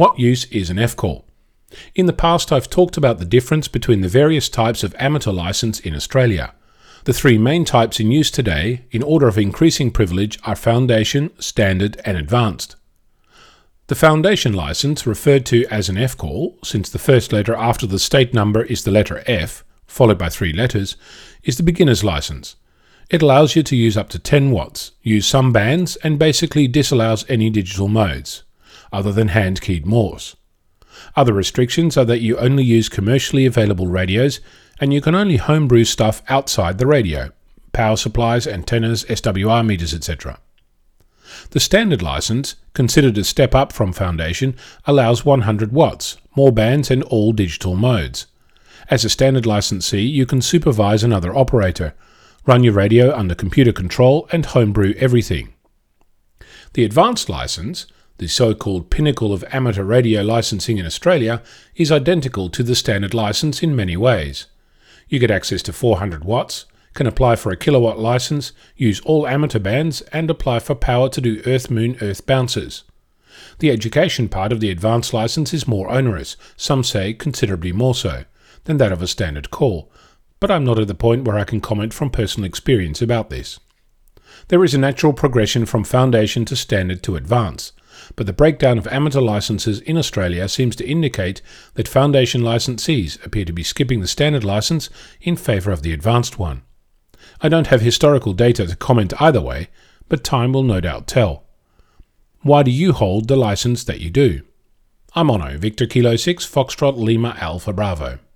What use is an F-call? In the past, I've talked about the difference between the various types of amateur license in Australia. The three main types in use today, in order of increasing privilege, are Foundation, Standard, and Advanced. The Foundation license, referred to as an F call, since the first letter after the state number is the letter F, followed by three letters, is the beginner's license. It allows you to use up to 10 watts, use some bands, and basically disallows any digital modes, other than hand keyed Morse. Other restrictions are that you only use commercially available radios and you can only homebrew stuff outside the radio power supplies, antennas, SWR meters, etc. The standard license, considered a step up from Foundation, allows 100 watts, more bands, and all digital modes. As a standard licensee, you can supervise another operator, run your radio under computer control, and homebrew everything. The advanced license, the so called pinnacle of amateur radio licensing in Australia, is identical to the standard license in many ways. You get access to 400 watts, can apply for a kilowatt license, use all amateur bands, and apply for power to do Earth Moon Earth bounces. The education part of the advanced license is more onerous, some say considerably more so, than that of a standard call, but I'm not at the point where I can comment from personal experience about this. There is a natural progression from foundation to standard to advanced, but the breakdown of amateur licenses in Australia seems to indicate that foundation licensees appear to be skipping the standard license in favour of the advanced one. I don't have historical data to comment either way, but time will no doubt tell. Why do you hold the license that you do? I'm Onno, Victor Kilo 6, Foxtrot Lima Alpha Bravo.